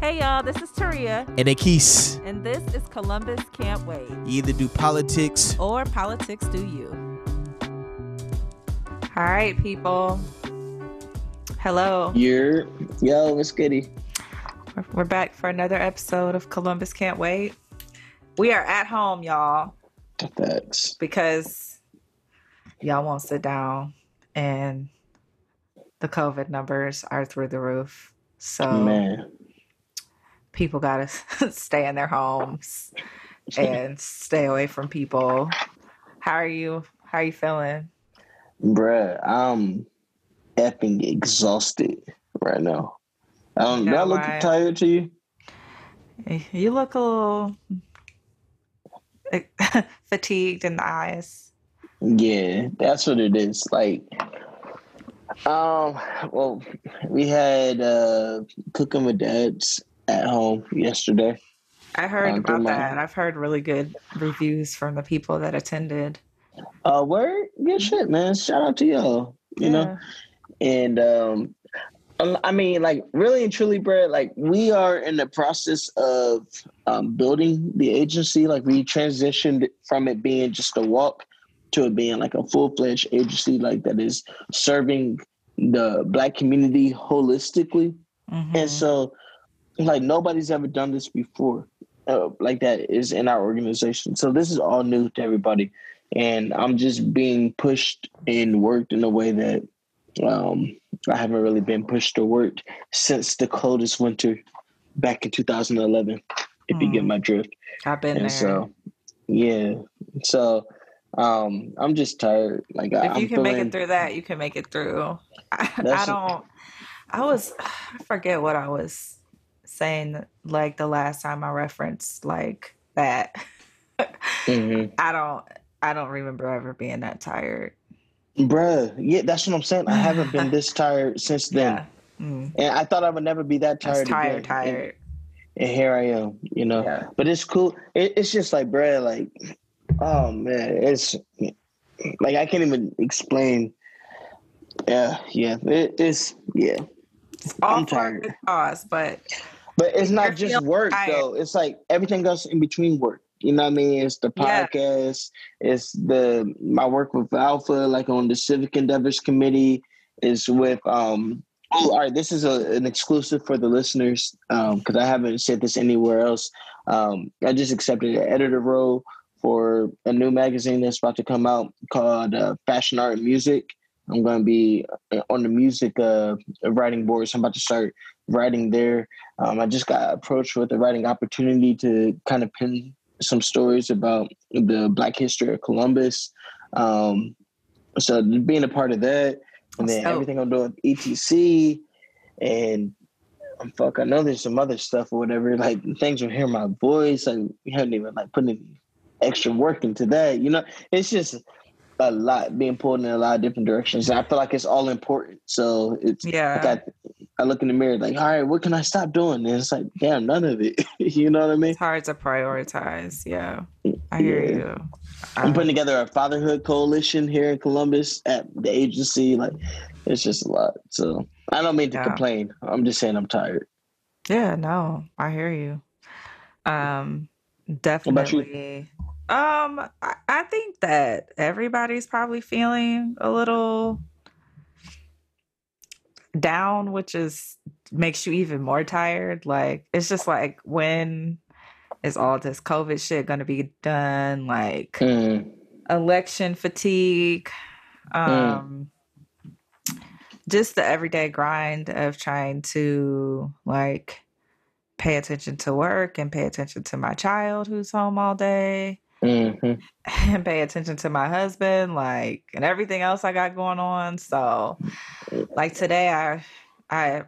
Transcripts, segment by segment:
Hey y'all, this is Taria. And Akis. And this is Columbus Can't Wait. You either do politics or politics do you. All right, people. Hello. You're yo, Miss Goody. We're back for another episode of Columbus Can't Wait. We are at home, y'all. Thanks. Because y'all won't sit down and the COVID numbers are through the roof. So man, people gotta stay in their homes and stay away from people. How are you? How are you feeling? Bruh, I'm effing exhausted right now. I don't do I look tired to you? You look a little fatigued in the eyes. Yeah, that's what it is. Like, um, well, we had uh cooking with dads at home yesterday. I heard Uh, about do my- that. I've heard really good reviews from the people that attended. Uh, word, good shit, man. Shout out to y'all. You know, and um um, I mean, like really and truly, Brad. Like we are in the process of um, building the agency. Like we transitioned from it being just a walk to it being like a full fledged agency, like that is serving the black community holistically. Mhm. And so, like nobody's ever done this before, uh, like that is in our organization. So this is all new to everybody, and I'm just being pushed and worked in a way that um, I haven't really been pushed or worked since the coldest winter back in 2011. If you get Mm. my drift, I've been and there. so yeah, so um, I'm just tired. Like I, if you I'm can make feeling- it through that, you can make it through. I, I don't. I was. I forget what I was saying. Like the last time I referenced like that. Mhm. I don't. I don't remember ever being that tired. Bruh, yeah, that's what I'm saying. I haven't been this tired since then. Yeah. Mm. And I thought I would never be that I was tired. tired. again. Tired. And, and here I am, you know. Yeah. But it's cool. It, it's just like, bruh, like, oh man, it's like I can't even explain. Yeah, yeah, it, it's yeah. It's All I'm tired. cause, but But it's not just work tired. though. It's like everything else in between work. You know what I mean? It's the Yeah. podcast. It's the my work with Alpha, like on the Civic Endeavors Committee. Is with um. Oh, all right. This is a, an exclusive for the listeners because I haven't said this anywhere else. Um, I just accepted an editor role for a new magazine that's about to come out called uh, Fashion Art and Music. I'm going to be uh, on the music uh, writing board, so I'm about to start writing there. Um, I just got approached with a writing opportunity to kind of pin some stories about the Black history of Columbus. Um, so being a part of that, and then dope. everything I'm doing with ETC, and um, fuck, I know there's some other stuff or whatever. Like things will hear my voice. Like we haven't even like put any extra work into that. You know, it's just a lot being pulled in a lot of different directions. And I feel like it's all important. So it's yeah. like I, I look in the mirror like, all right, what can I stop doing? And it's like, damn, none of it. you know what I mean? It's hard to prioritize. Yeah. I hear Yeah. you. I'm putting together a fatherhood coalition here in Columbus at the agency. Like, it's just a lot. So I don't mean to Yeah. complain. I'm just saying I'm tired. Yeah, no, I hear you. Um, definitely. Um, I, I think that everybody's probably feeling a little down, which is makes you even more tired. Like it's just like when is all this COVID shit gonna be done? Like Mm. election fatigue um just the everyday grind of trying to like pay attention to work and pay attention to my child who's home all day Mhm. and pay attention to my husband like and everything else i got going on so like today i i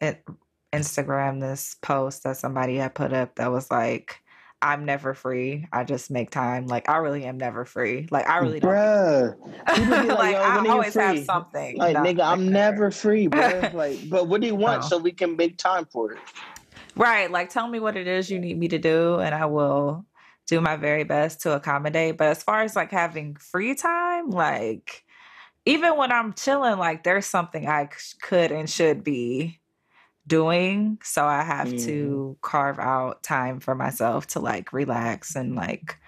it, instagram this post that somebody had put up that was like i'm never free i just make time like i really am never free like i really don't Bruh. Like, like I when are you always have free? something. Like, No, nigga, I'm never free, bro. like, but what do you want No. so we can make time for it? right. Like, tell me what it is you need me to do, and I will do my very best to accommodate. But as far as like having free time, like even when I'm chilling, like there's something I c- could and should be doing. So I have Mhm. to carve out time for myself to like relax and like,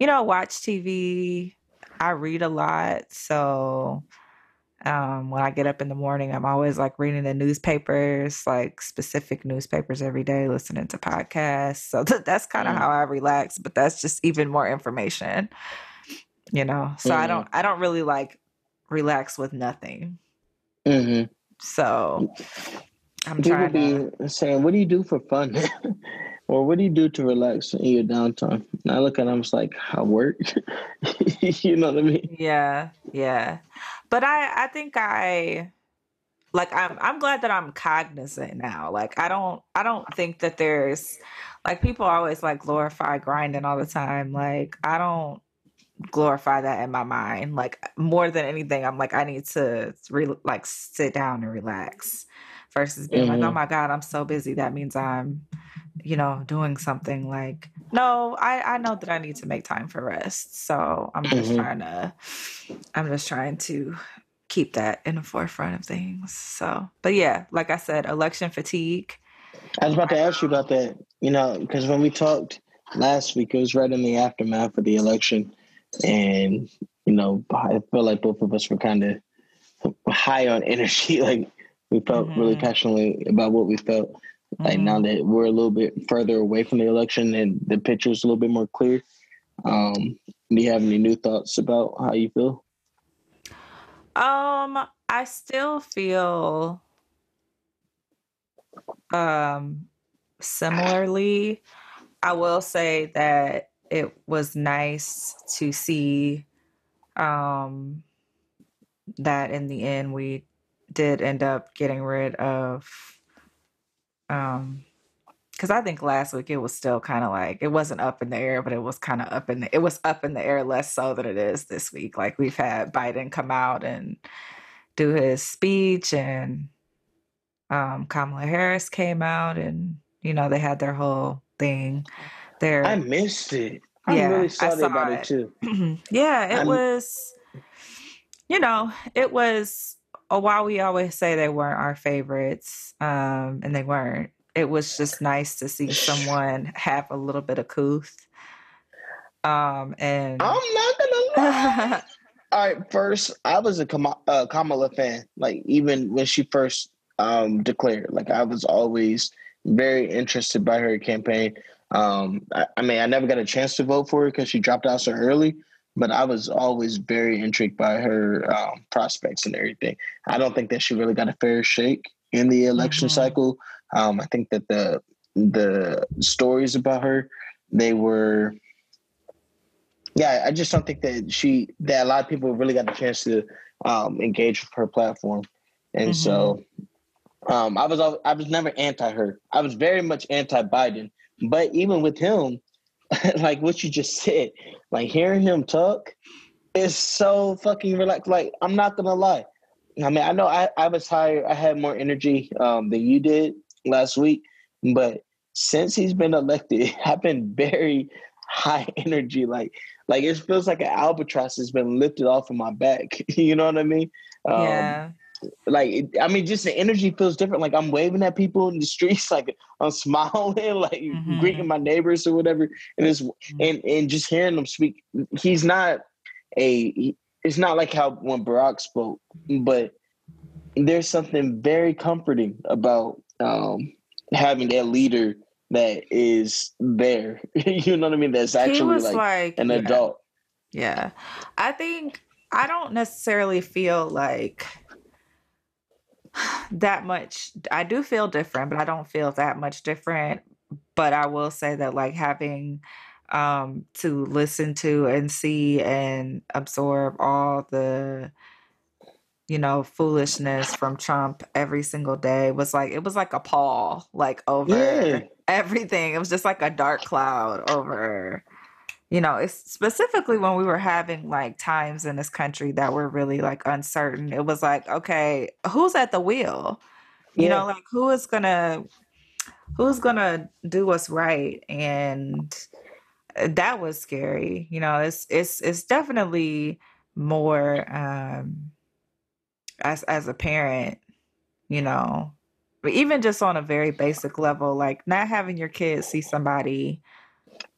you know, watch TV. I read a lot. So um, when I get up in the morning, I'm always like reading the newspapers, like specific newspapers every day, listening to podcasts. So th- that's kind of Mm. how I relax, but that's just even more information, you know. So I Mm. don't, I don't really like relax with nothing. hmm So I'm People trying to. be saying, "What do you do for fun?" or "What do you do to relax in your downtime?" And I look at them, it's like, "I work." you know what I mean? Yeah, yeah. But I I think I like I'm I'm glad that I'm cognizant now. Like I don't I don't think that there's like people always like glorify grinding all the time. Like I don't glorify that in my mind. Like more than anything, I'm like I need to re- like sit down and relax versus being like, oh Mhm. my god, I'm so busy. That means I'm you know doing something like no i i know that i need to make time for rest so i'm just Mhm. trying to i'm just trying to keep that in the forefront of things so but yeah like i said election fatigue I was about to ask you about that. You know, because when we talked last week, it was right in the aftermath of the election, and you know, I feel like both of us were kind of high on energy. Like we felt really Mhm. passionately about what we felt. Like Mhm. now that we're a little bit further away from the election and the picture is a little bit more clear, um, do you have any new thoughts about how you feel? um i still feel um similarly i will say that it was nice to see um that in the end we did end up getting rid of um because I think last week it was still kind of like it wasn't up in the air, but it was kind of up in the it was up in the air less so than it is this week. Like we've had Biden come out and do his speech, and um, Kamala Harris came out, and you know they had their whole thing. There, I missed it. I'm Yeah, really I sorry saw about it. it too. yeah, it I'm- was, you know, it was, while we always say they weren't our favorites, um, and they weren't, it was just nice to see someone have a little bit of couth. Um, and I'm not gonna lie. All right, first, I was a Kama- uh, Kamala fan. Like even when she first um, declared, like I was always very interested by her campaign. Um, I, I mean, I never got a chance to vote for her because she dropped out so early. But I was always very intrigued by her um, prospects and everything. I don't think that she really got a fair shake in the election Mhm. cycle. Um, I think that the the stories about her they were yeah, I just don't think that she that a lot of people really got the chance to um, engage with her platform, and so um, I was I was never anti her. I was very much anti Biden, but even with him, like what you just said, like hearing him talk is so fucking relaxed. Like I'm not gonna lie. I mean, I know I, I was higher, I had more energy um, than you did last week, but since he's been elected, I've been very high energy. Like, like it feels like an albatross has been lifted off of my back. you know what I mean? Um, yeah, Like, it, I mean, just the energy feels different. Like I'm waving at people in the streets, like I'm smiling, like Mhm. greeting my neighbors or whatever, and it's and and just hearing them speak. He's not a. he- It's not like how when Barack spoke, but there's something very comforting about um, having that leader that is there. you know what I mean? That's actually like, like, an yeah. adult. Yeah. I think I don't necessarily feel like that much. I do feel different, but I don't feel that much different. But I will say that like having um to listen to and see and absorb all the you know foolishness from Trump every single day was like it was like a pall like over Yeah. everything. It was just like a dark cloud over you know, it's specifically when we were having like times in this country that were really like uncertain. It was like, okay, who's at the wheel? You Yeah. know, like who is gonna who's gonna do what's right? And uh, that was scary. You know, it's it's it's definitely more um as as a parent, you know, even just on a very basic level, like not having your kids see somebody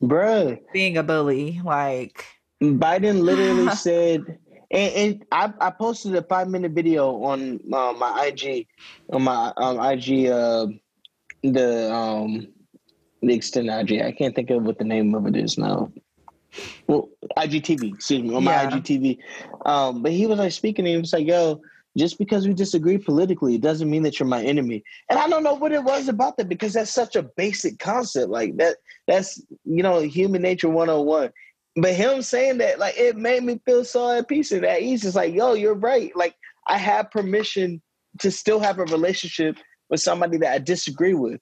Bruh, being a bully, like Biden literally said, and, and I, I posted a five minute video on uh, my IG, on my um, IG, uh, the um, the extended IG. I can't think of what the name of it is now. Well, IGTV, excuse me, on my Yeah. IGTV. Um, but he was like speaking, and he was like, "Yo, just because we disagree politically, it doesn't mean that you're my enemy." And I don't know what it was about that because that's such a basic concept. Like that, that's you know, human nature 101. But him saying that, like, it made me feel so at peace in that. He's just like, yo, you're right. Like, I have permission to still have a relationship with somebody that I disagree with.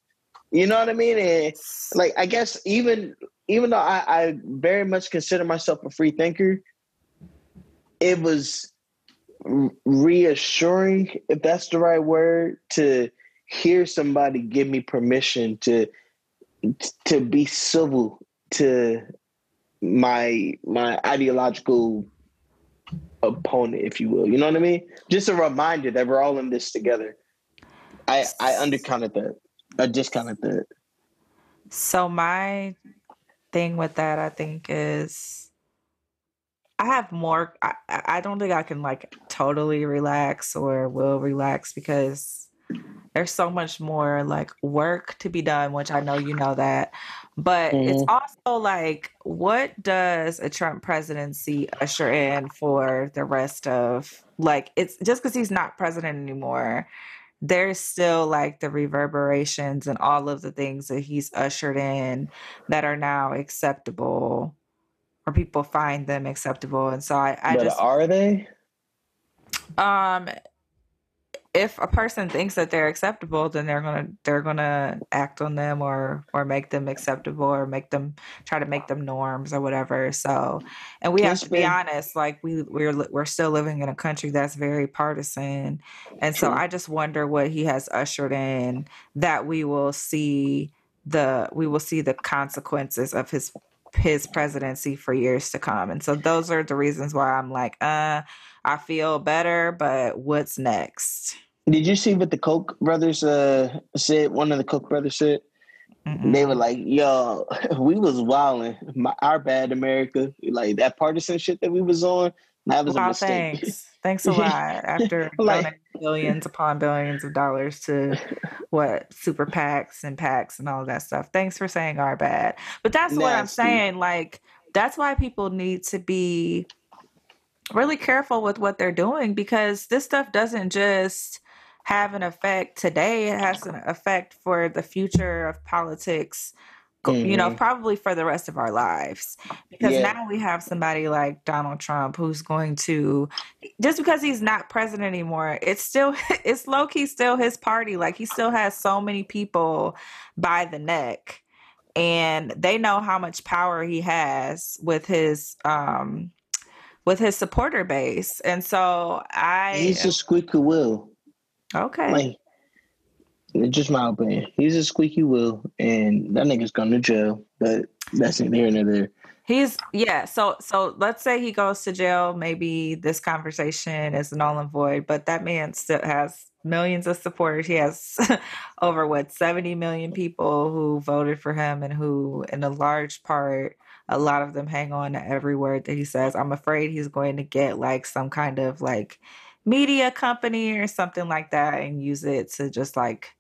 You know what I mean? And like, I guess even even though I, I very much consider myself a free thinker, it was reassuring, if that's the right word, to hear somebody give me permission to to be civil to my my ideological opponent, if you will. You know what I mean? Just a reminder that we're all in this together. I I undercounted that. I discounted that. So my thing with that, I think, is I have more. I, I don't think I can like totally relax or will relax because there's so much more like work to be done, which I know you know that. But it's mm-hmm. also like, what does a Trump presidency usher in for the rest of like it's just because he's not president anymore there's still like the reverberations and all of the things that he's ushered in that are now acceptable or people find them acceptable. And so i, I but just are they? um if a person thinks that they're acceptable then they're gonna they're gonna act on them or or make them acceptable or make them try to make them norms or whatever. So and we have to be honest like we we're we're still living in a country that's very partisan. And so i just wonder what he has ushered in that we will see the we will see the consequences of his his presidency for years to come and so those are the reasons why i'm like uh i feel better but what's next Did you see what the Koch brothers uh said? One of the Koch brothers said Mm-mm. they were like, "Yo, we was wilding. My, our bad, America. Like that partisan shit that we was on. That was a mistake." thanks. Thanks a lot. After Like- donating billions upon billions of dollars to what super PACs and PACs and all of that stuff. Thanks for saying our bad. But that's what I'm saying. Like, that's why people need to be really careful with what they're doing because this stuff doesn't just have an effect today, it has an effect for the future of politics. Go- You know, Mhm. probably for the rest of our lives. Because Yeah. now we have somebody like Donald Trump who's going to just because he's not president anymore, it's still it's low key still his party. Like he still has so many people by the neck, and they know how much power he has with his um with his supporter base. And so I He's a squeaky wheel. okay. Like, it's just my opinion. He's a squeaky wheel, and that nigga's going to jail. But that's neither here nor there. He's yeah. So so let's say he goes to jail. Maybe this conversation is null and void. But that man still has millions of supporters. He has over what seventy million people who voted for him, and who, in a large part, a lot of them hang on to every word that he says. I'm afraid he's going to get like some kind of like media company or something like that, and use it to just like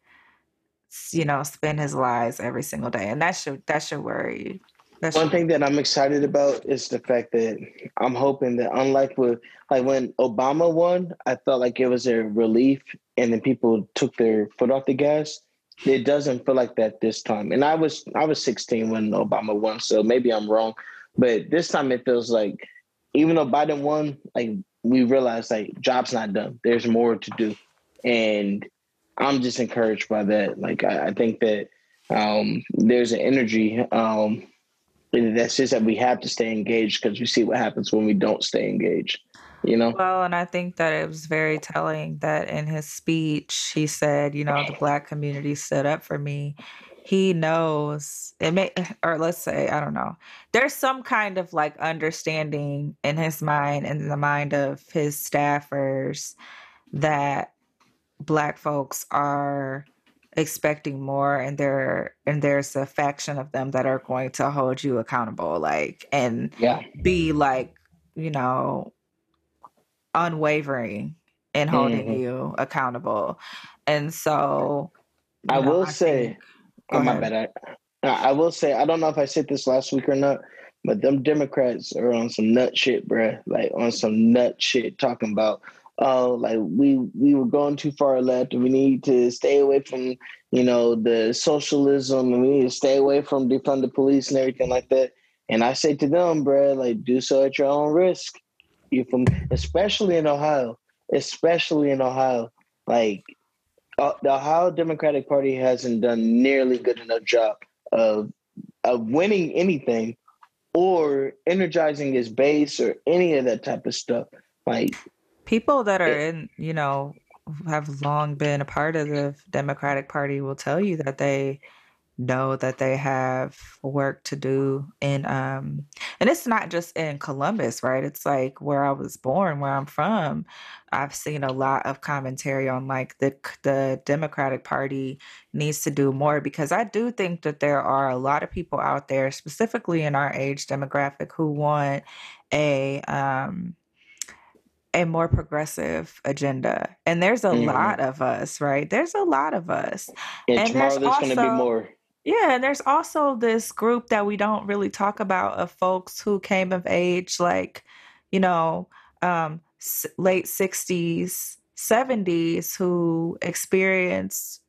you know spin his lies every single day, and that should that should worry you. That One thing that I'm excited about is the fact that I'm hoping that unlike with like when Obama won, I felt like it was a relief and then people took their foot off the gas. It doesn't feel like that this time. And I was I was 16 when Obama won, so maybe I'm wrong. But this time it feels like even though Biden won, like we realized like job's not done. There's more to do. And I'm just encouraged by that. Like I, I think that um, there's an energy um, that's just that we have to stay engaged because we see what happens when we don't stay engaged. You know, Well, and I think that it was very telling that in his speech, he said, you know, the black community stood up for me. He knows it may, or let's say, I don't know, there's some kind of like understanding in his mind and in the mind of his staffers that black folks are expecting more and there and there's a faction of them that are going to hold you accountable like and Yeah. be like you know unwavering in holding Mhm. you accountable and so I know, will say, think- oh my bad. I, I will say, I don't know if I said this last week or not, but them Democrats are on some nut shit, bruh. Like on some nut shit, talking about, oh, like we we were going too far left, we need to stay away from, you know, the socialism, and we need to stay away from defund the police and everything like that. And I say to them, bruh, like do so at your own risk. You from, especially in Ohio, especially in Ohio, like uh, the Ohio Democratic Party hasn't done nearly good enough job of of winning anything or energizing its base or any of that type of stuff. Like, people that are in you know have long been a part of the democratic party will tell you that they know that they have work to do in um and it's not just in Columbus right? It's like where I was born where I'm from. I've seen a lot of commentary on like the the democratic party needs to do more because I do think that there are a lot of people out there specifically in our age demographic who want a um a more progressive agenda. And there's a Mhm. lot of us, right? There's a lot of us. and, And tomorrow there's there's going to be more. Yeah, and there's also this group that we don't really talk about of folks who came of age like, you know, um s- late 60s, 70s who experienced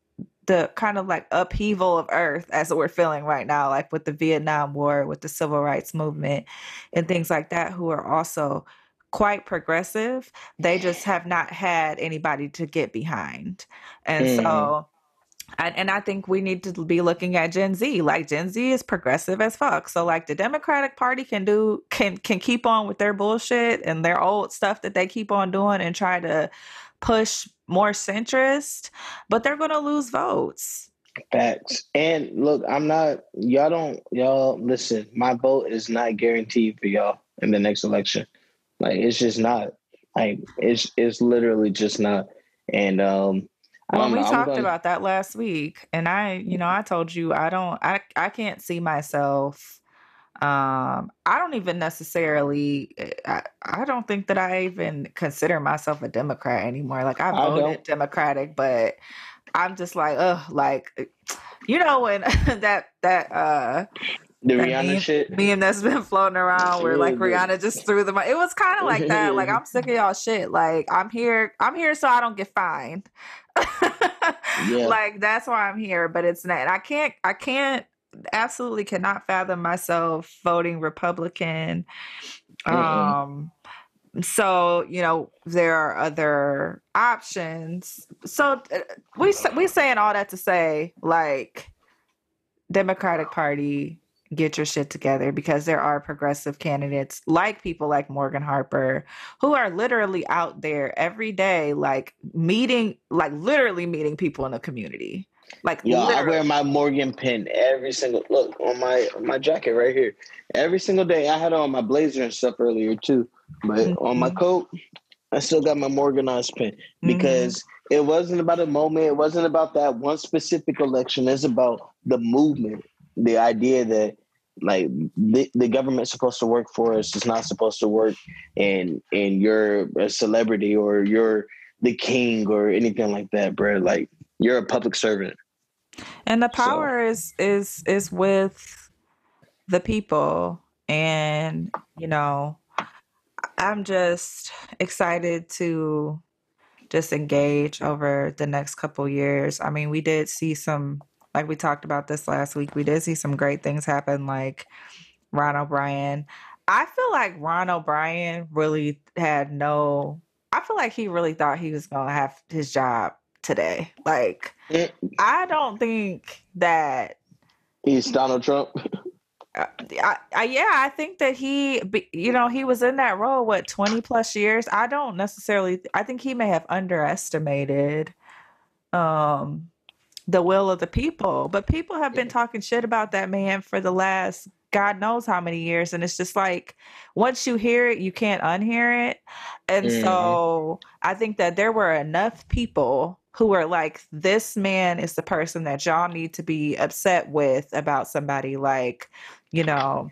the kind of like upheaval of earth as we're feeling right now like with the Vietnam War, with the civil rights movement and things like that who are also quite progressive. They just have not had anybody to get behind. And Mhm. so and, and I think we need to be looking at Gen Z. Like Gen Z is progressive as fuck. So like the Democratic Party can do can can keep on with their bullshit and their old stuff that they keep on doing and try to push more centrist, but they're gonna lose votes. Facts. And look, I'm not, y'all don't, y'all listen, my vote is not guaranteed for y'all in the next election. Like, it's just not. Like, it's, it's literally just not. And, um, I Well, we know. Talked gonna- about that last week, and I, you know, I told you I don't, I, I can't see myself. Um, I don't even necessarily, eh, I, I don't think that I even consider myself a Democrat anymore. Like I voted. Democratic, but I'm just like, ugh, like, eh, you know, when that that uh the that Rihanna meme, shit. meme that's been floating around where like. Rihanna just threw them. It was kind of like that. Like I'm sick of y'all shit. Like I'm here. I'm here so I don't get fined. Yeah. Like that's why I'm here. But it's not. I can't. I can't. Absolutely cannot fathom myself voting Republican. Mm-mm. Um. So you know there are other options. So uh, we we saying all that to say like Democratic Party get your shit together because there are progressive candidates like people like Morgan Harper who are literally out there every day like meeting like literally meeting people in the community like Yo, I wear my Morgan pin every single look on my on my jacket right here. Every single day. I had on my blazer and stuff earlier too. But on my Mhm. coat, I still got my Morganized pin Mhm. because it wasn't about a moment. It wasn't about that one specific election. It's about the movement, the idea that like the, the government's supposed to work for us. It's not supposed to work, and and you're a celebrity or you're the king or anything like that, bro. Like you're a public servant. and the So- power is is is with the people and you know i'm just excited to just engage over the next couple years i mean we did see some like we talked about this last week we did see some great things happen like ron o'brien i feel like ron o'brien really had no i feel like he really thought he was gonna have his job today like. I don't think that. He's Donald Trump. Uh, I, I, yeah, I think that he, you know, he was in that role what twenty plus years. I don't necessarily. I think he may have underestimated, um, the will of the people. But people have been talking shit about that man for the last God knows how many years. And it's just like once you hear it, you can't unhear it. And Mhm. so I think that there were enough people who were like, this man is the person that y'all need to be upset with about somebody like, you know,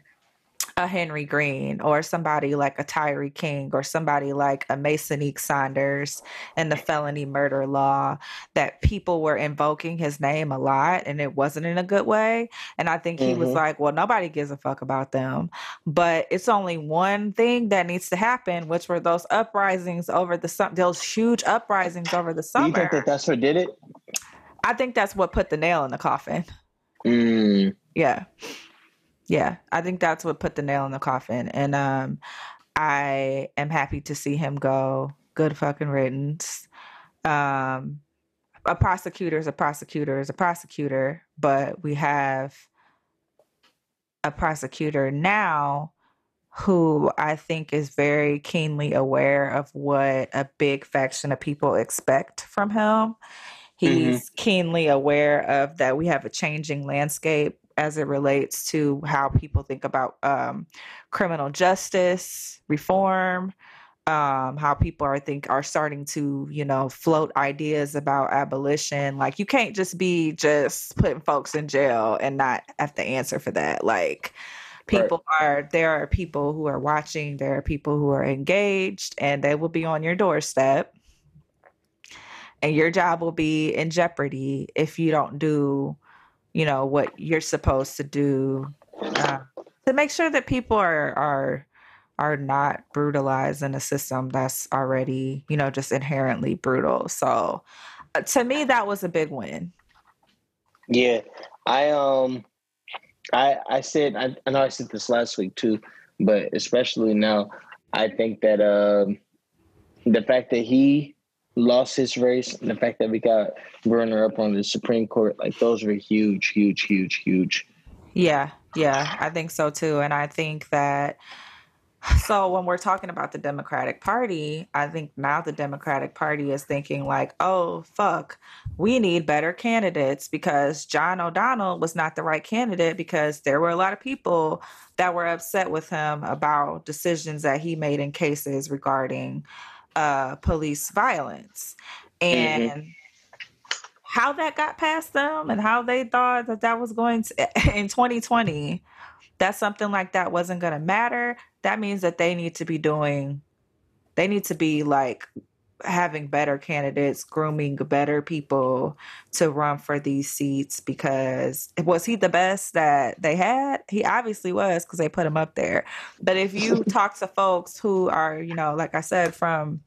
a Henry Green or somebody like a Tyree King or somebody like a Masonique Saunders and the felony murder law that people were invoking his name a lot and it wasn't in a good way. And I think he was Mhm. like, well, nobody gives a fuck about them. But it's only one thing that needs to happen, which were those uprisings over the summer, those huge uprisings over the Do summer. you think that that's what did it? I think that's what put the nail in the coffin. Mm. Yeah. Yeah. I think that's what put the nail in the coffin. And um I am happy to see him go. Good fucking riddance. Um a prosecutor is a prosecutor is a prosecutor, but we have a prosecutor now who I think is very keenly aware of what a big faction of people expect from him. He's keenly aware of that we have a changing landscape as it relates to how people think about um, criminal justice reform, um, how people are think are starting to you know float ideas about abolition. Like you can't just be just putting folks in jail and not have to answer for that. Like people are there are people who are watching there are people who are engaged and they will be on your doorstep and your job will be in jeopardy if you don't do you know what you're supposed to do uh, to make sure that people are are are not brutalized in a system that's already you know just inherently brutal. So uh, to me that was a big win. Yeah, I um, I I said I, I know I said this last week too, but especially now, I think that um, the fact that he lost his race and the fact that we got Brunner up on the Supreme Court, like those were huge, huge, huge, huge. Yeah, yeah, I think so too. And I think that so when we're talking about the Democratic Party, I think now the Democratic Party is thinking like, oh fuck, we need better candidates because John O'Donnell was not the right candidate because there were a lot of people that were upset with him about decisions that he made in cases regarding uh police violence. And how that got past them and how they thought that that was going to in 2020 that something like that wasn't going to matter that means that they need to be doing they need to be like having better candidates grooming better people to run for these seats because was he the best that they had he obviously was because they put him up there but if you talk to folks who are you know like i said from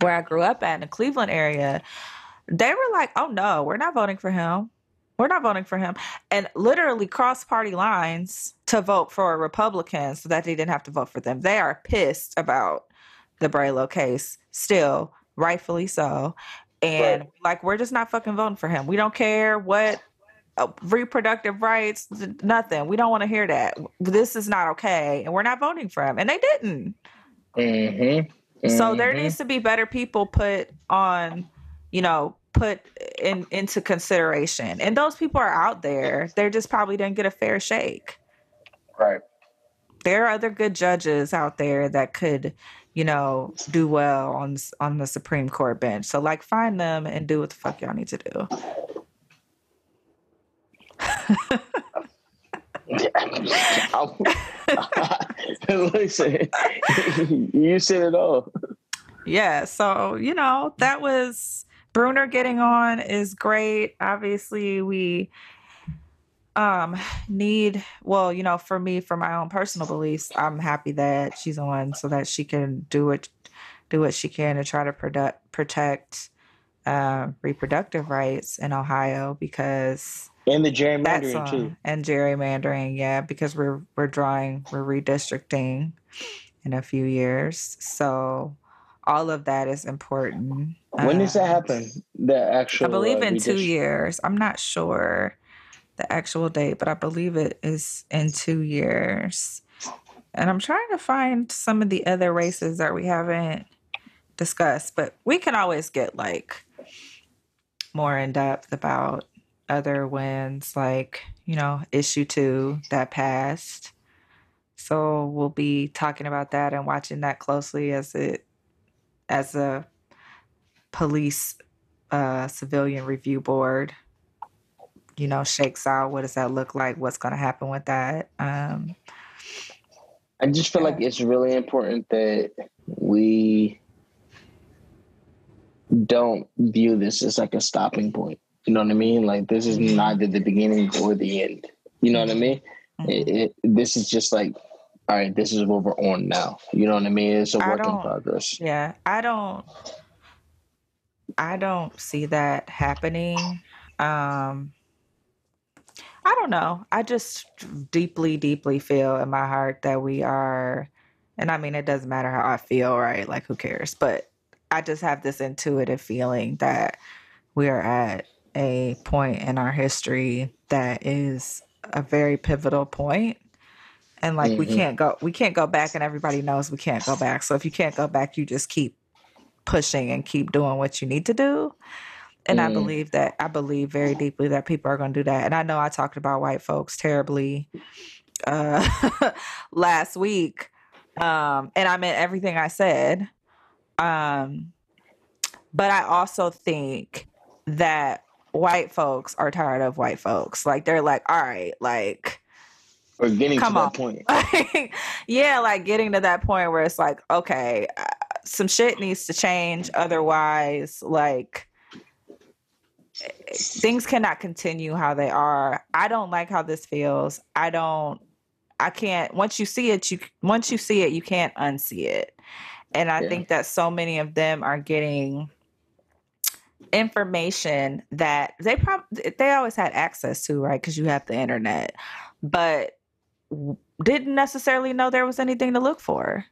where i grew up at in the cleveland area they were like, "Oh no, we're not voting for him. We're not voting for him." And literally cross party lines to vote for a Republican so that they didn't have to vote for them. They are pissed about the Brelo case, still, rightfully so. And Right. like, we're just not fucking voting for him. We don't care what uh, reproductive rights, nothing. We don't want to hear that. This is not okay, and we're not voting for him. And they didn't. Mm-hmm. So there needs to be better people put on, you know, put in into consideration. And those people are out there. They just probably didn't get a fair shake. right. There are other good judges out there that could, you know, do well on on the Supreme Court bench. So like find them and do what the fuck y'all need to do. Listen, you said it all. Yeah, so you know, that was Brunner getting on is great. Obviously, we um need well, you know, for me, for my own personal beliefs, I'm happy that she's on so that she can do it do what she can to try to product protect uh, reproductive rights in Ohio because And the gerrymandering on, too. and gerrymandering, yeah, because we're we're drawing we're redistricting in a few years. So all of that is important. When does that Um, happen? The actual I believe uh, in two years. I'm not sure the actual date, but I believe it is in two years. And I'm trying to find some of the other races that we haven't discussed, but we can always get like more in depth about other wins, like, you know, issue two that passed. So we'll be talking about that and watching that closely as it as a police uh, civilian review board you know shakes out what does that look like what's going to happen with that um, I just feel like it's really important that we don't view this as like a stopping point. You know what I mean? Like this is neither the beginning or the end. You know what I mean? Mm-hmm. It, it, this is just like, all right, this is what we're on now. You know what I mean? It's a work in progress. yeah i don't i don't see that happening um i don't know. I just deeply deeply feel in my heart that we are and i mean it doesn't matter how i feel right? Like who cares? But i just have this intuitive feeling that we are at a point in our history that is a very pivotal point and like we Mhm. can't go we can't go back and everybody knows we can't go back. So if you can't go back you just keep pushing and keep doing what you need to do and i Mm. believe that i believe very deeply that people are going to do that and i know i talked about white folks terribly uh last week um and i meant everything i said um but i also think that white folks are tired of white folks like they're like all right like We're getting Come to on. that point. yeah, like getting to that point where it's like, okay, uh, some shit needs to change. Otherwise, like things cannot continue how they are. I don't like how this feels. I don't. I can't. Once you see it, you once you see it, you can't unsee it. And I Yeah. think that so many of them are getting information that they probably they always had access to, right? Because you have the internet, but didn't necessarily know there was anything to look for.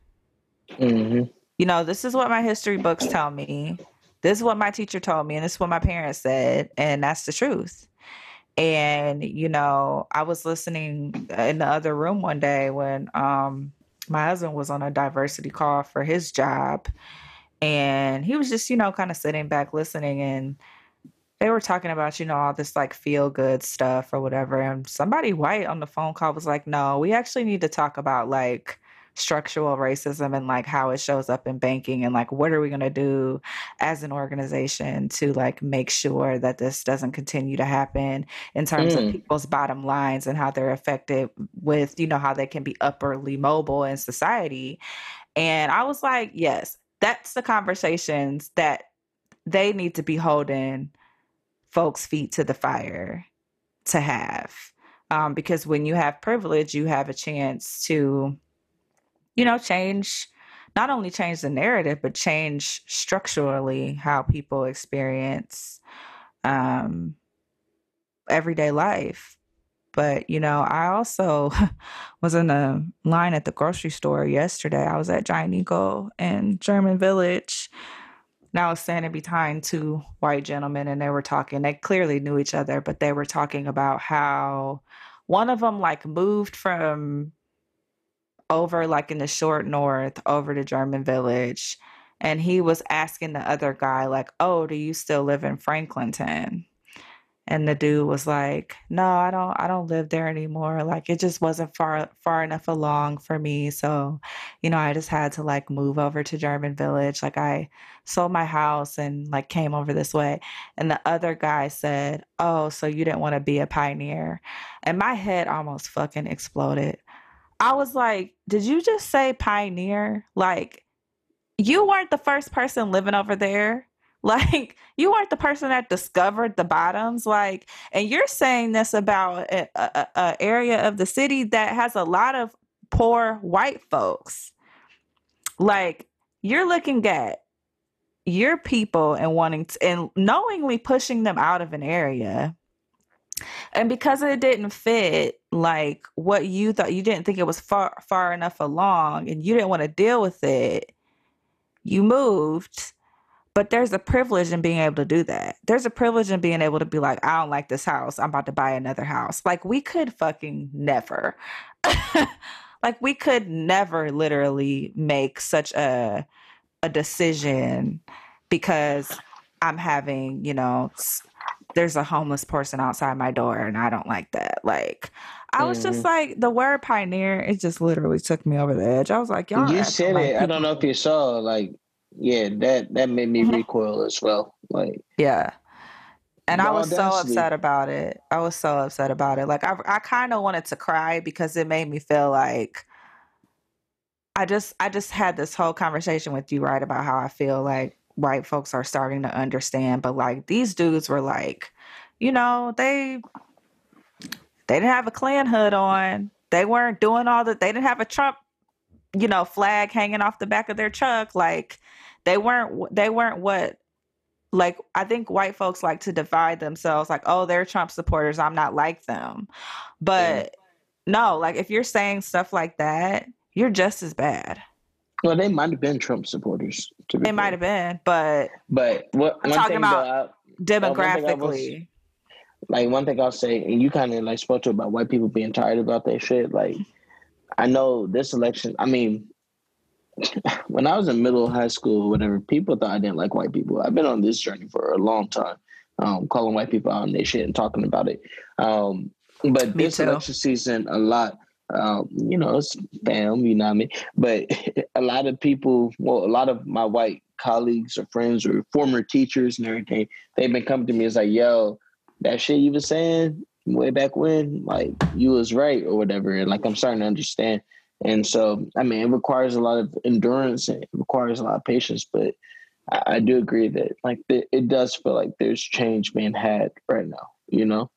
hmm You know, this is what my history books tell me. This is what my teacher told me, and this is what my parents said, and that's the truth. And you know, I was listening in the other room one day when um my husband was on a diversity call for his job, and he was just you know kind of sitting back listening, and they were talking about you know all this like feel good stuff or whatever, and somebody white on the phone call was like, "No, we actually need to talk about like." Structural racism and like how it shows up in banking and like what are we going to do as an organization to like make sure that this doesn't continue to happen in terms Mm. of people's bottom lines and how they're affected with you know how they can be upperly mobile in society and i was like yes that's the conversations that they need to be holding folks feet to the fire to have um, because when you have privilege you have a chance to you know, change not only change the narrative, but change structurally how people experience um, everyday life. But, you know, I also was in a line at the grocery store yesterday. I was at Giant Eagle in German Village. And I was standing behind two white gentlemen, and they were talking. They clearly knew each other, but they were talking about how one of them like moved from over like in the short north over to German Village and he was asking the other guy like, "Oh, do you still live in Franklinton?" And the dude was like, "No, I don't I don't live there anymore. Like it just wasn't far far enough along for me, so you know, I just had to like move over to German Village. Like I sold my house and like came over this way." And the other guy said, "Oh, so you didn't want to be a pioneer." And my head almost fucking exploded. I was like, did you just say pioneer? Like, you weren't the first person living over there. Like, you weren't the person that discovered the bottoms. Like, and you're saying this about a, a, a area of the city that has a lot of poor white folks. Like, you're looking at your people and wanting to, and knowingly pushing them out of an area and because it didn't fit like what you thought you didn't think it was far far enough along and you didn't want to deal with it you moved. But there's a privilege in being able to do that. There's a privilege in being able to be like i don't like this house. I'm about to buy another house. Like we could fucking never. Like we could never literally make such a a decision because i'm having you know there's a homeless person outside my door and I don't like that. Like I was just Mhm. like the word pioneer, it just literally took me over the edge. I was like, y'all you said it. I don't know if you saw. Like, yeah, that that made me recoil as well. Like, Yeah. And I was so upset about it. I was so upset about it. Like I I kind of wanted to cry because it made me feel like I just I just had this whole conversation with you right about how I feel like white folks are starting to understand but like these dudes were like you know, they they didn't have a Klan hood on. They weren't doing all that. they didn't have a Trump you know flag hanging off the back of their truck like they weren't they weren't what like I think white folks like to divide themselves like oh they're Trump supporters I'm not like them but no like if you're saying stuff like that you're just as bad well, they might have been Trump supporters. To be they might have been but But what I'm talking about though, I- demographically like one thing I'll say, and you kind of like spoke to about white people being tired about that shit. Like, I know this election. I mean, when I was in middle high school, whatever, people thought I didn't like white people. I've been on this journey for a long time, um, calling white people out on their shit and talking about it. Um, but Me this too. election season, a lot. Um, you know, it's fam, you know what I mean? But a lot of people, well, a lot of my white colleagues or friends or former teachers and everything, they've been coming to me as like, yo, that shit you was saying way back when, like you was right or whatever. And like I'm starting to understand. And so, I mean, it requires a lot of endurance and it requires a lot of patience, but I, I do agree that like it does feel like there's change being had right now, you know?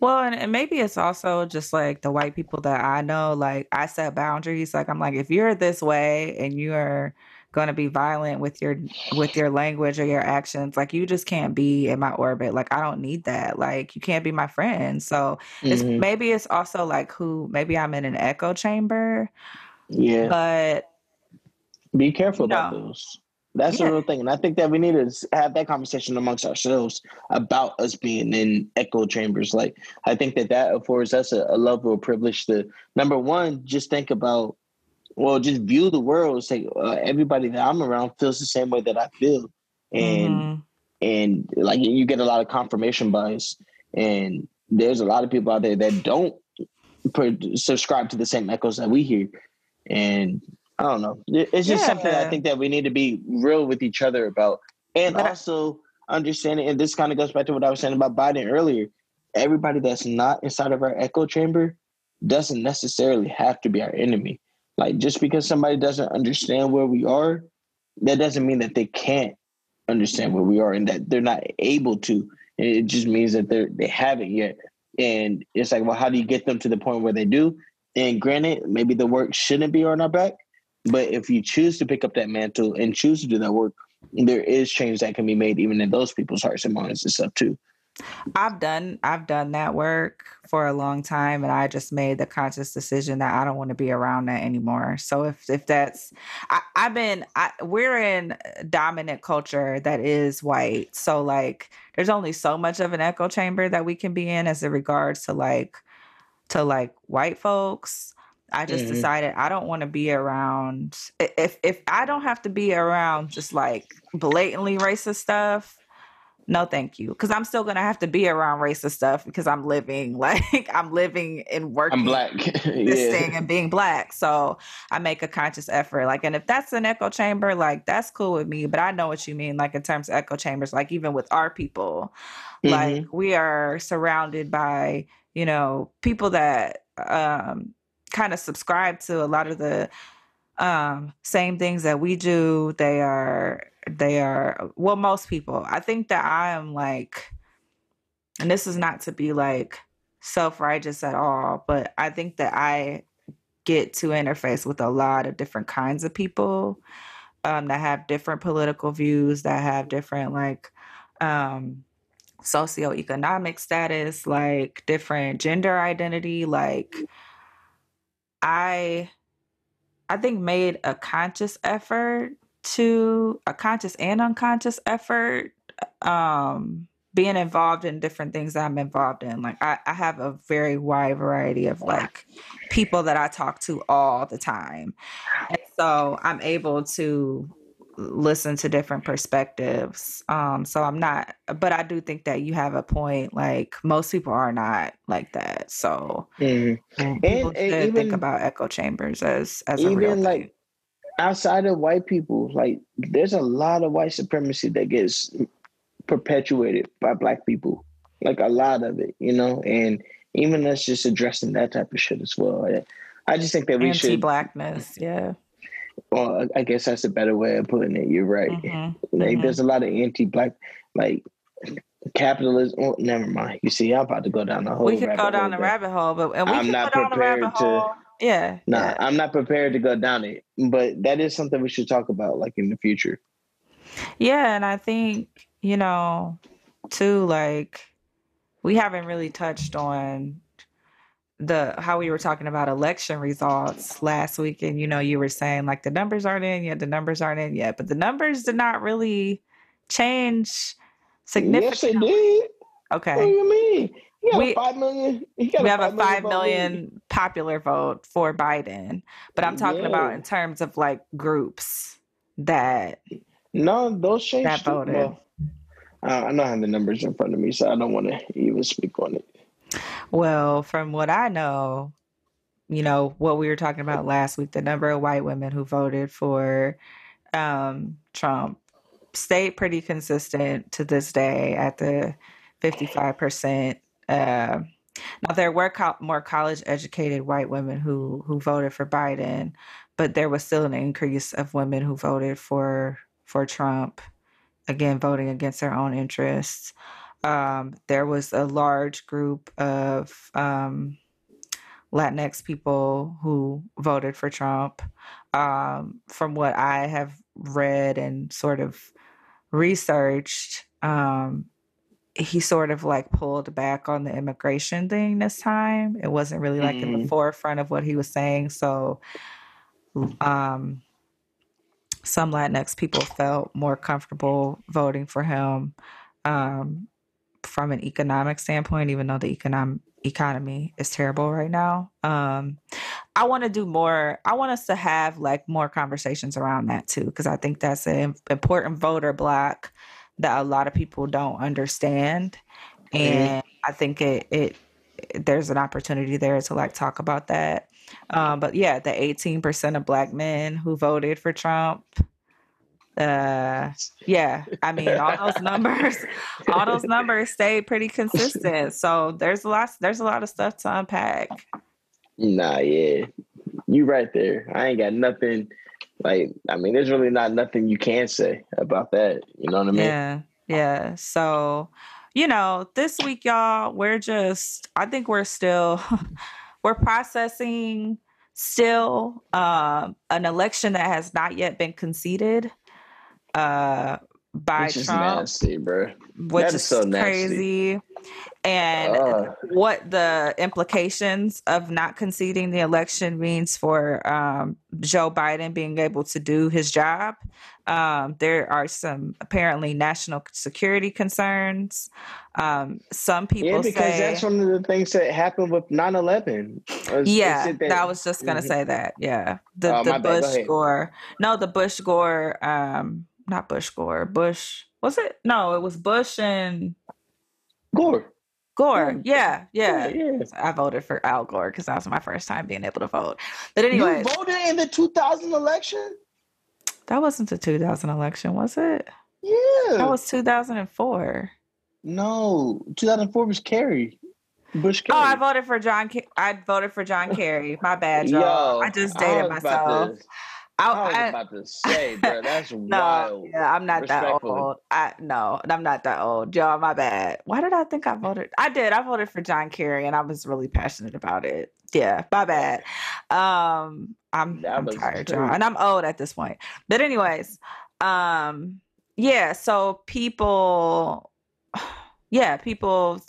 Well, and, and maybe it's also just like the white people that I know, like I set boundaries. Like I'm like, if you're this way and you are gonna be violent with your with your language or your actions, like you just can't be in my orbit. Like I don't need that. Like you can't be my friend. So it's Mhm. maybe it's also like who maybe I'm in an echo chamber, Yeah. but Be careful about those. That's Yeah. the real thing. And I think that we need to have that conversation amongst ourselves about us being in echo chambers. Like, I think that that affords us a, a level of privilege to, number one, just think about, well, just view the world. Say, uh, everybody that I'm around feels the same way that I feel. And, mhm. and like, you get a lot of confirmation bias. And there's a lot of people out there that don't subscribe to the same echoes that we hear. And I don't know. It's just something I think that we need to be real with each other about. And But I- also understanding, and this kind of goes back to what I was saying about Biden earlier. Everybody that's not inside of our echo chamber doesn't necessarily have to be our enemy. Like just because somebody doesn't understand where we are, that doesn't mean that they can't understand where we are and that they're not able to. It just means that they they haven't yet. And it's like, well, how do you get them to the point where they do? And granted, maybe the work shouldn't be on our back, but if you choose to pick up that mantle and choose to do that work, there is change that can be made even in those people's hearts and minds and stuff too. I've done I've done that work for a long time and I just made the conscious decision that I don't want to be around that anymore. So if if that's I, I've been I, we're in dominant culture that is white. So like there's only so much of an echo chamber that we can be in as it regards to like to like white folks. I just Mhm. decided I don't want to be around if if I don't have to be around just like blatantly racist stuff no thank you because i'm still gonna have to be around racist stuff because i'm living like i'm living and working I'm black. this yeah. thing and being black so i make a conscious effort like and if that's an echo chamber like that's cool with me but i know what you mean like in terms of echo chambers like even with our people Mm-hmm. like we are surrounded by you know people that um kind of subscribe to a lot of the um same things that we do. They are they are well most people. I think that i am like and this is not to be like self-righteous at all but i think that i get to interface with a lot of different kinds of people um, that have different political views that have different like um socioeconomic status like different gender identity like i i think made a conscious effort to a conscious and unconscious effort um being involved in different things that i'm involved in. Like i, I have a very wide variety of like people that i talk to all the time. And so i'm able to listen to different perspectives. Um, so I'm not, but I do think that you have a point. Like most people are not like that. So Mhm. mm, people and should think about echo chambers as as a real even thing. like outside of white people, like there's a lot of white supremacy that gets perpetuated by black people, like a lot of it, you know, and even us just addressing that type of shit as well. I- just think that we should. anti-blackness. Yeah. Well, I guess that's a better way of putting it. You're right. Mhm. Like, Mhm. there's a lot of anti-black, like capitalism. Oh, never mind. You see, I'm about to go down the hole. We could go down the rabbit hole, but and we I'm not go down the rabbit prepared to- Yeah. Nah, yeah. I'm not prepared to go down it, but that is something we should talk about, like in the future. Yeah, and I think, you know, too, like we haven't really touched on the how we were talking about election results last week. And you know, you were saying like the numbers aren't in yet, the numbers aren't in yet, but the numbers did not really change Yes, significantly. they did. What do Okay. you mean? We- a five million. He got We have a five vote lead. popular vote for Biden, but I'm talking about in terms of like groups that No, those changed. that voted. Well, I I don't have the numbers in front of me, so I don't want to even speak on it. Well, from what I know, you know, what we were talking about last week, the number of white women who voted for um, Trump stayed pretty consistent to this day at the 55%. Uh, now, there were co- more college educated white women who, who voted for Biden, but there was still an increase of women who voted for for Trump, again, voting against their own interests um, there was a large group of um, Latinx people who voted for Trump. Um, from what I have read and sort of researched, um, he sort of like pulled back on the immigration thing this time. It wasn't really like in the Mm. forefront of what he was saying. So, um, some Latinx people felt more comfortable voting for him um, from an economic standpoint, even though the economic economy is terrible right now. Um, I want to do more. I want us to have like more conversations around that too, because I think that's an important voter block that a lot of people don't understand, and I think it it there's an opportunity there to like talk about that. Um, but yeah, the 18% of black men who voted for Trump. Uh, yeah, I mean, all those numbers, all those numbers stayed pretty consistent. So there's a lot, there's a lot of stuff to unpack. Nah, yeah, you right there. I ain't got nothing. Like, I mean, there's really not nothing you can say about that. You know what I mean? Yeah, yeah. So, you know, this week, y'all, we're just, I think we're still, we're processing still um, an election that has not yet been conceded uh, by Which is Trump. nasty, bro. which That is so nasty. crazy. And Uh. what the implications of not conceding the election means for um, Joe Biden being able to do his job. Um, there are some apparently national security concerns. Um, some people Yeah, because say, that's one of the things that happened with 9-11. Was- yeah, said that, I was just gonna Mhm. say that. Yeah, the Oh, the. Bush. Gore. No, the Bush Gore. Um, not Bush Gore. Bush was it? No, it was Bush and Gore. Gore. Yeah, yeah. yeah. I voted for Al Gore because that was my first time being able to vote. But anyway, You voted in the 2000 election? that wasn't the 2000 election, was it? Yeah. That was 2004. no, 2004 was Kerry. Bush Kerry. Oh, I voted for John. Ke- I voted for John Kerry. My bad, y'all. Yo, I just I dated about myself. I, I was I- about to say, bro, that's no, wild. yeah, I'm not that old. I no, I'm not that old, y'all. My bad. Why did I think I voted? I did. I voted for John Kerry, and I was really passionate about it. Yeah, my bad. Um, I'm, I'm tired, true. y'all, and I'm old at this point. But anyways, um, yeah. So people, yeah, people,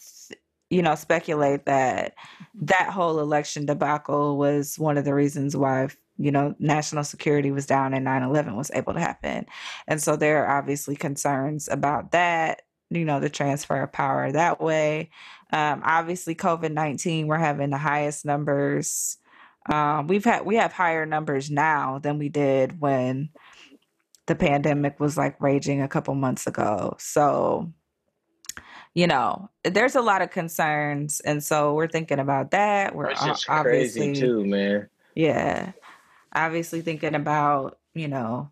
you know, speculate that that whole election debacle was one of the reasons why you know national security was down and 9-11 was able to happen and so there are obviously concerns about that you know the transfer of power that way um, obviously covid-19 we're having the highest numbers um, we've had we have higher numbers now than we did when the pandemic was like raging a couple months ago. So, you know, there's a lot of concerns, and so we're thinking about that. We're It's just obviously crazy too, man. yeah, obviously thinking about you know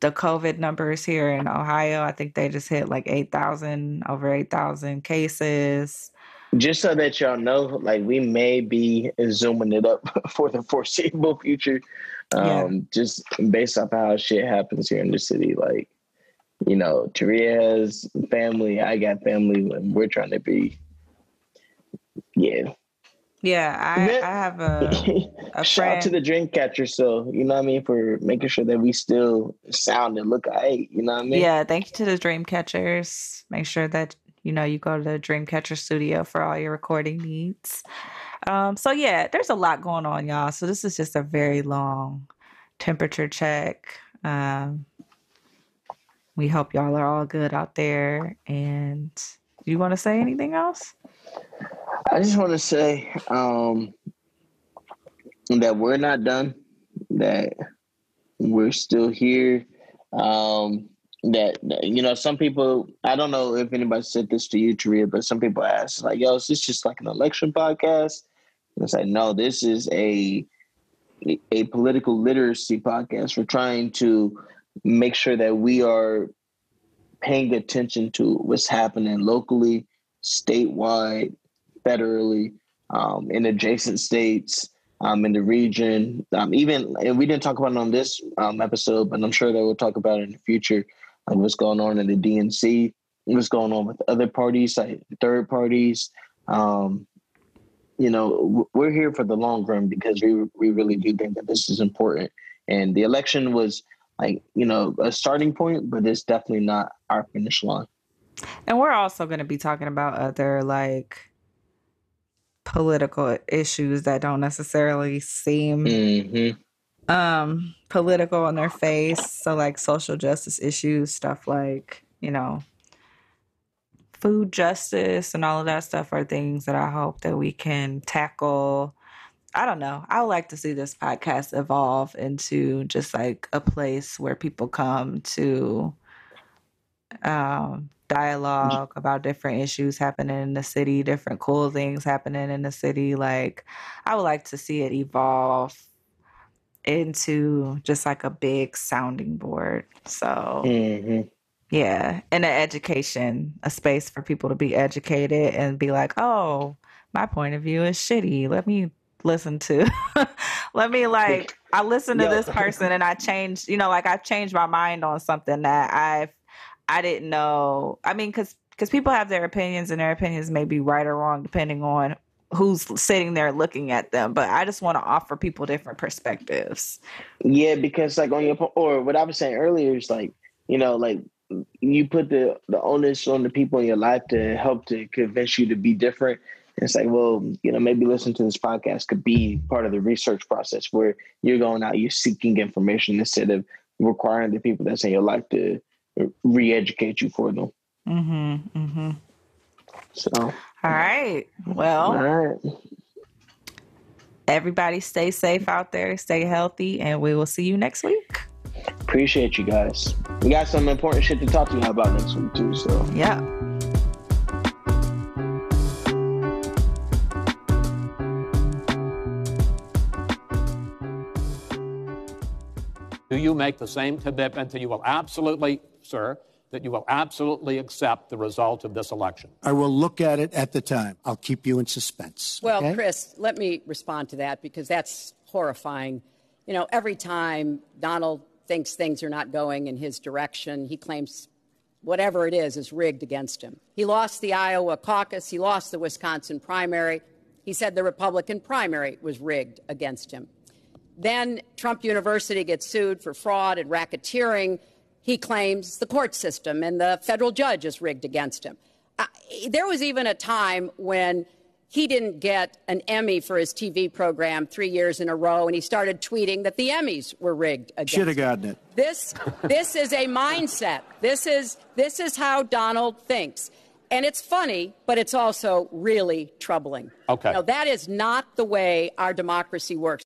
the COVID numbers here in Ohio. I think they just hit like eight thousand, over eight thousand cases. Just so that y'all know, like we may be zooming it up for the foreseeable future. Um, Yeah. just based off how shit happens here in the city. Like, you know, Taria has family, I got family, and we're trying to be yeah. Yeah, I. I have a a Shout out to the Dream Catcher, so you know what I mean, for making sure that we still sound and look alright, you know what I mean? Yeah, thank you to the Dream Catchers. Make sure that you know you go to the Dream Catcher studio for all your recording needs. Um, so yeah, there's a lot going on, y'all. So this is just a very long temperature check. Um, we hope y'all are all good out there. And you want to say anything else? I just want to say um, that we're not done, that we're still here. Um, that, that, you know, some people, I don't know if anybody said this to you, Taria, but some people ask, like, yo, is this just like an election podcast? And it's like, no, this is a a political literacy podcast. We're trying to make sure that we are paying attention to what's happening locally, statewide, federally, um, in adjacent states, um, in the region. Um, even and we didn't talk about it on this um, episode, but I'm sure that we'll talk about it in the future. Like what's going on in the DNC, what's going on with other parties, like third parties. Um, you know, we're here for the long run because we we really do think that this is important. And the election was like you know a starting point, but it's definitely not our finish line. And we're also going to be talking about other like political issues that don't necessarily seem Mm-hmm. um political on their face so like social justice issues stuff like you know food justice and all of that stuff are things that i hope that we can tackle i don't know i would like to see this podcast evolve into just like a place where people come to um dialogue about different issues happening in the city different cool things happening in the city like i would like to see it evolve into just like a big sounding board. So Mm-hmm. yeah, and an education, a space for people to be educated and be like, oh, my point of view is shitty. Let me listen to, let me like, I listened to this person and I changed, you know, like I've changed my mind on something that I've, I didn't know. I mean, cause, cause people have their opinions and their opinions may be right or wrong depending on who's sitting there looking at them. But I just want to offer people different perspectives. Yeah, because like on your or what I was saying earlier is like you know like you put the the onus on the people in your life to help to convince you to be different. It's like, well, you know, maybe listen to this podcast could be part of the research process where you're going out, you're seeking information instead of requiring the people that's in your life to re-educate you for them. Mm-hmm. Mm-hmm. So, All right. Well, all right, everybody stay safe out there, stay healthy, and we will see you next week. appreciate you guys. We got some important shit to talk to you about next week too. So, Yeah. You make the same commitment that you will absolutely, sir, that you will absolutely accept the result of this election? I will look at it at the time. I'll keep you in suspense. Well, okay? Chris, let me respond to that because that's horrifying. You know, every time Donald thinks things are not going in his direction, he claims whatever it is is rigged against him. He lost the Iowa caucus, he lost the Wisconsin primary. He said the Republican primary was rigged against him. Then Trump University gets sued for fraud and racketeering. He claims the court system and the federal judge is rigged against him. Uh, there was even a time when he didn't get an Emmy for his TV program three years in a row, and he started tweeting that the Emmys were rigged against Should have him. gotten it. This this is a mindset. This is this is how Donald thinks. And it's funny, but it's also really troubling. Okay. You know, that is not the way our democracy works.